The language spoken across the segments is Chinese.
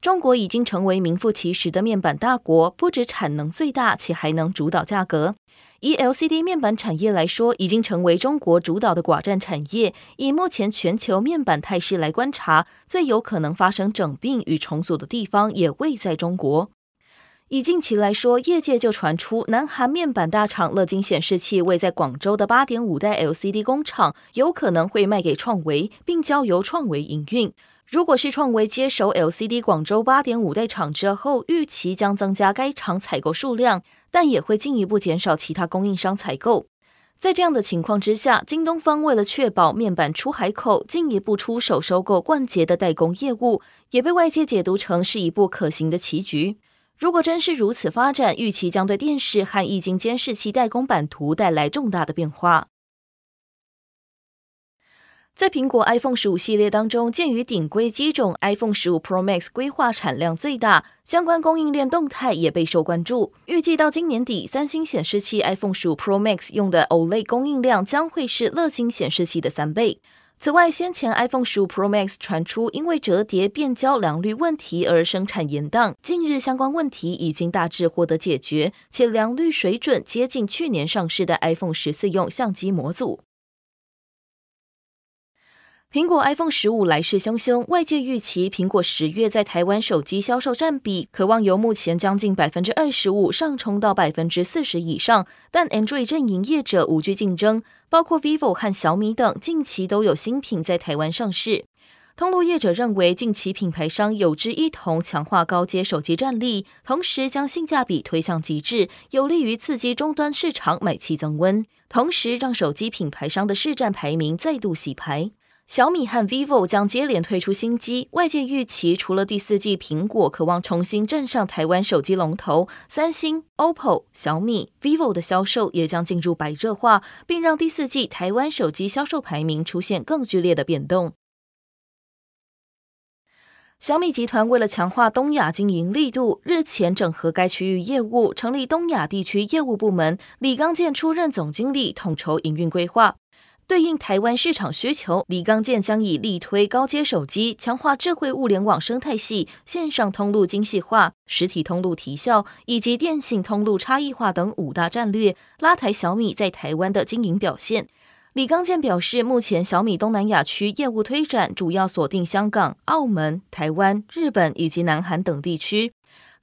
中国已经成为名副其实的面板大国，不止产能最大，且还能主导价格。以 LCD 面板产业来说，已经成为中国主导的寡占产业。以目前全球面板态势来观察，最有可能发生整并与重组的地方也未在中国。以近期来说，业界就传出南韩面板大厂乐金显示器位在广州的八点五代 LCD 工厂有可能会卖给创维，并交由创维营运。如果是创维接手 LCD 广州八点五代厂之后，预期将增加该厂采购数量，但也会进一步减少其他供应商采购。在这样的情况之下，京东方为了确保面板出海口，进一步出手收购冠捷的代工业务，也被外界解读成是一步可行的棋局。如果真是如此发展，预期将对电视和液晶监视器代工版图带来重大的变化。在苹果 iPhone 十五系列当中，鉴于顶规机种 iPhone 十五 Pro Max 规划产量最大，相关供应链动态也备受关注。预计到今年底，三星显示器 iPhone 十五 Pro Max 用的 OLED 供应量将会是乐金显示器的三倍。此外，先前 iPhone 十五 Pro Max 传出因为折叠变焦良率问题而生产延宕，近日相关问题已经大致获得解决，且良率水准接近去年上市的 iPhone 十四用相机模组。苹果 iPhone 十五来势汹汹，外界预期苹果十月在台湾手机销售占比可望由目前将近百分之二十五上冲到百分之四十以上。但 Android 阵营业者无惧竞争，包括 Vivo 和小米等，近期都有新品在台湾上市。通路业者认为，近期品牌商有志一同强化高阶手机战力，同时将性价比推向极致，有利于刺激终端市场买气增温，同时让手机品牌商的市占排名再度洗牌。小米和 vivo 将接连推出新机，外界预期除了第四季苹果渴望重新站上台湾手机龙头，三星、OPPO、小米、vivo 的销售也将进入白热化，并让第四季台湾手机销售排名出现更剧烈的变动。小米集团为了强化东亚经营力度，日前整合该区域业务，成立东亚地区业务部门，李刚健出任总经理，统筹营运规划。对应台湾市场需求，李刚健将以力推高阶手机、强化智慧物联网生态系、线上通路精细化、实体通路提效以及电信通路差异化等五大战略，拉抬小米在台湾的经营表现。李刚健表示，目前小米东南亚区业务推展主要锁定香港、澳门、台湾、日本以及南韩等地区。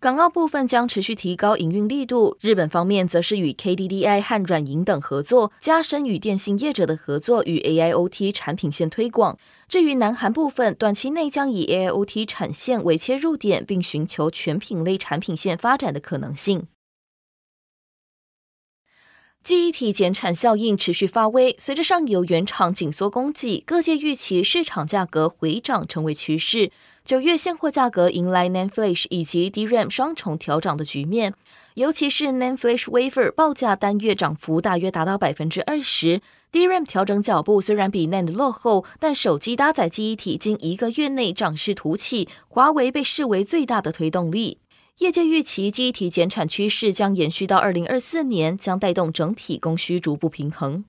港澳部分将持续提高营运力度，日本方面则是与 KDDI 和软银等合作，加深与电信业者的合作与 AIoT 产品线推广。至于南韩部分，短期内将以 AIoT 产线为切入点，并寻求全品类产品线发展的可能性。记忆体减产效应持续发威，随着上游原厂紧缩供给，各界预期市场价格回涨成为趋势。九月现货价格迎来 NAND Flash 以及 DRAM 双重调涨的局面，尤其是 NAND Flash Wafer 报价单月涨幅大约达到百分之二十。DRAM 调整脚步虽然比 NAND 落后，但手机搭载记忆体近一个月内涨势突起，华为被视为最大的推动力。业界预期记忆体减产趋势将延续到二零二四年，将带动整体供需逐步平衡。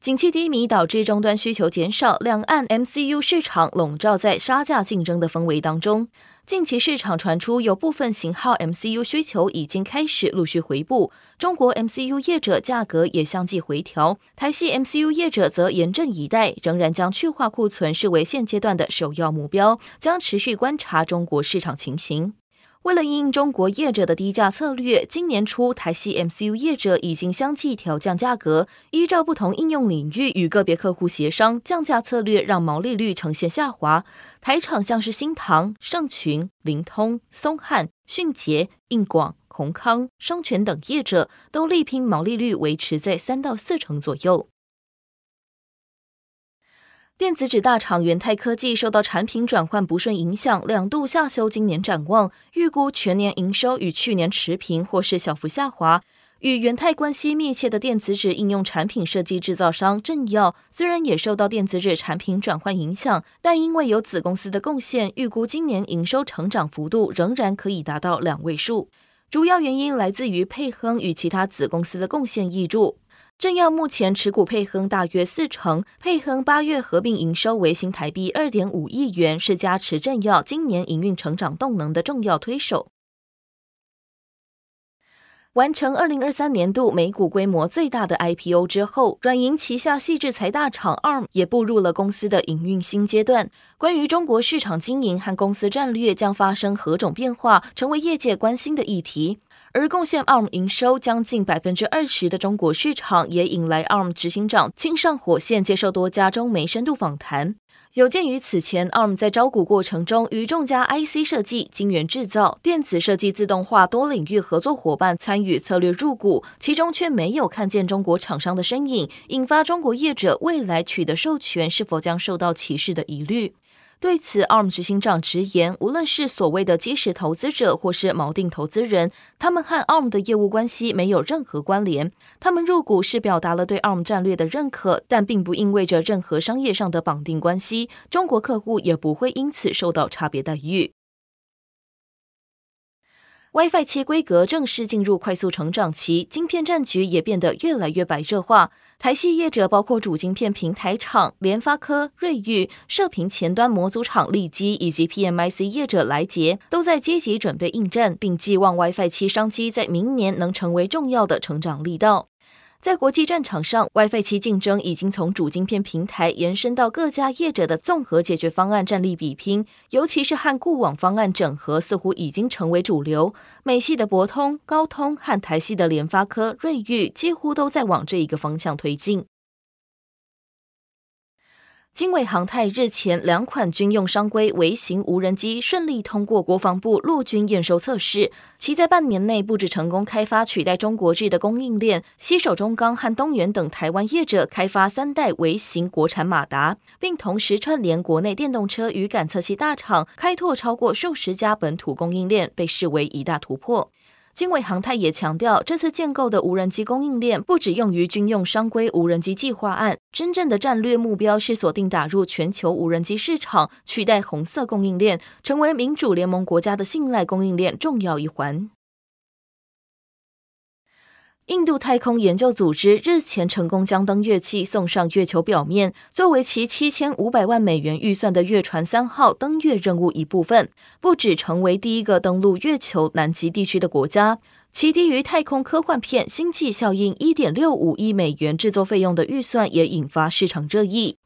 景气低迷导致终端需求减少，两岸 MCU 市场笼罩在杀价竞争的氛围当中。近期市场传出有部分型号 MCU 需求已经开始陆续回补，中国 MCU 业者价格也相继回调。台系 MCU 业者则严阵以待，仍然将去化库存视为现阶段的首要目标，将持续观察中国市场情形。为了应中国业者的低价策略，今年初台系 MCU 业者已经相继调降价格，依照不同应用领域与个别客户协商降价策略，让毛利率呈现下滑。台厂像是新唐、盛群、灵通、松汉、迅捷、应广、宏康、双全等业者都力拼毛利率维持在三到四成左右。电子纸大厂元太科技受到产品转换不顺影响，两度下修今年展望，预估全年营收与去年持平或是小幅下滑。与元太关系密切的电子纸应用产品设计制造商正耀，虽然也受到电子纸产品转换影响，但因为有子公司的贡献，预估今年营收成长幅度仍然可以达到两位数。主要原因来自于沛亨与其他子公司的贡献挹注。正耀目前持股沛亨大约四成，沛亨八月合并营收为新台币二点五亿元，是加持正耀今年营运成长动能的重要推手。完成二零二三年度美股规模最大的 IPO 之后，软银旗下矽智财大厂 ARM 也步入了公司的营运新阶段。关于中国市场经营和公司战略将发生何种变化，成为业界关心的议题。而贡献 ARM 营收将近百分之二十的中国市场，也引来 ARM 执行长亲上火线接受多家中媒深度访谈。有鉴于此前 ARM 在招股过程中与众家 IC 设计、晶圆制造、电子设计、自动化多领域合作伙伴参与策略入股，其中却没有看见中国厂商的身影，引发中国业者未来取得授权是否将受到歧视的疑虑。对此，ARM 执行长直言，无论是所谓的基石投资者，或是锚定投资人，他们和 ARM 的业务关系没有任何关联。他们入股是表达了对 ARM 战略的认可，但并不意味着任何商业上的绑定关系。中国客户也不会因此受到差别待遇。WiFi 七规格正式进入快速成长期，晶片战局也变得越来越白热化。台系业者包括主晶片平台厂联发科、瑞昱、射频前端模组厂利基以及 PMIC 业者莱捷，都在积极准备应战，并寄望 WiFi 七商机在明年能成为重要的成长力道。在国际战场上，WiFi 七竞争已经从主晶片平台延伸到各家业者的综合解决方案战力比拼，尤其是和固网方案整合，似乎已经成为主流。美系的博通、高通和台系的联发科、瑞昱几乎都在往这一个方向推进。经纬航太日前两款军用商规微型无人机顺利通过国防部陆军验收测试，其在半年内不止成功开发取代中国制的供应链，携手中钢和东元等台湾业者开发三代微型国产马达，并同时串联国内电动车与感测器大厂，开拓超过数十家本土供应链，被视为一大突破。经纬航太也强调，这次建构的无人机供应链不只用于军用商规无人机计划案，真正的战略目标是锁定打入全球无人机市场，取代红色供应链，成为民主联盟国家的信赖供应链重要一环。印度太空研究组织日前成功将登月器送上月球表面，作为其七千五百万美元预算的月船三号登月任务一部分，不止成为第一个登陆月球南极地区的国家，其低于太空科幻片《星际效应》一点六五亿美元制作费用的预算也引发市场热议。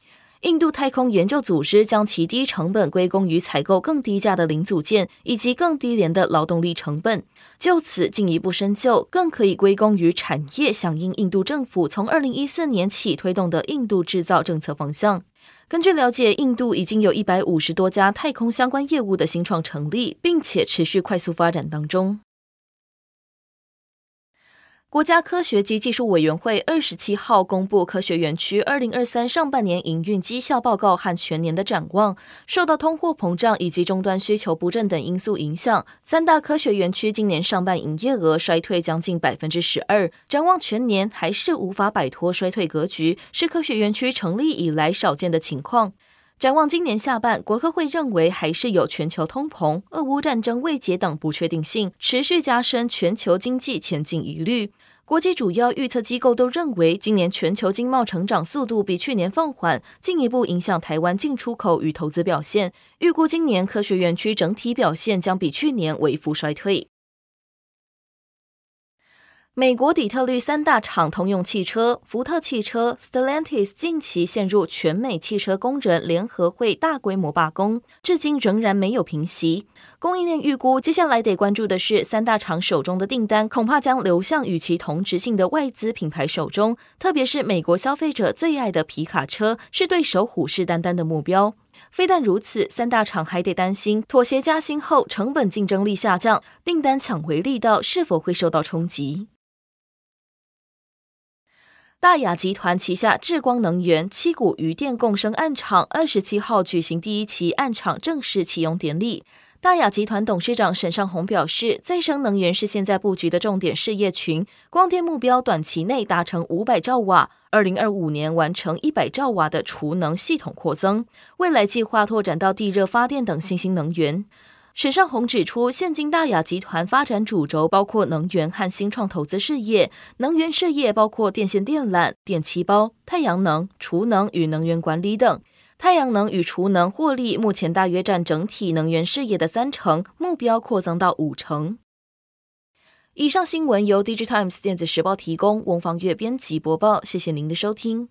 印度太空研究组织将其低成本归功于采购更低价的零组件以及更低廉的劳动力成本。就此进一步深究，更可以归功于产业响应印度政府从二零一四年起推动的印度制造政策方向。根据了解，印度已经有一百五十多家太空相关业务的新创成立，并且持续快速发展当中。国家科学及技术委员会二十七号公布科学园区二零二三上半年营运绩效报告和全年的展望。受到通货膨胀以及终端需求不振等因素影响，三大科学园区今年上半营业额衰退将近百分之十二。展望全年还是无法摆脱衰退格局，是科学园区成立以来少见的情况。展望今年下半，国科会认为还是有全球通膨、俄乌战争未解等不确定性，持续加深全球经济前景疑虑。国际主要预测机构都认为，今年全球经贸成长速度比去年放缓，进一步影响台湾进出口与投资表现。预估今年科学园区整体表现将比去年为负衰退。美国底特律三大厂通用汽车、福特汽车、Stellantis 近期陷入全美汽车工人联合会大规模罢工，至今仍然没有平息。供应链预估，接下来得关注的是三大厂手中的订单，恐怕将流向与其同质性的外资品牌手中，特别是美国消费者最爱的皮卡车，是对手虎视眈眈的目标。非但如此，三大厂还得担心妥协加薪后成本竞争力下降，订单抢回力道是否会受到冲击。大亚集团旗下智光能源七股渔电共生案场二十七号举行第一期案场正式启用典礼。大亚集团董事长沈尚鸿表示，再生能源是现在布局的重点事业群，光电目标短期内达成五百兆瓦，二零二五年完成一百兆瓦的储能系统扩增，未来计划拓展到地热发电等新兴能源。沈尚红指出，现今大亚集团发展主轴包括能源和新创投资事业，能源事业包括电线电缆、电气包、太阳能、储能与能源管理等。太阳能与储能获利目前大约占整体能源事业的三成，目标扩增到五成。以上新闻由 DigiTimes 电子时报提供，翁方月编辑播报，谢谢您的收听。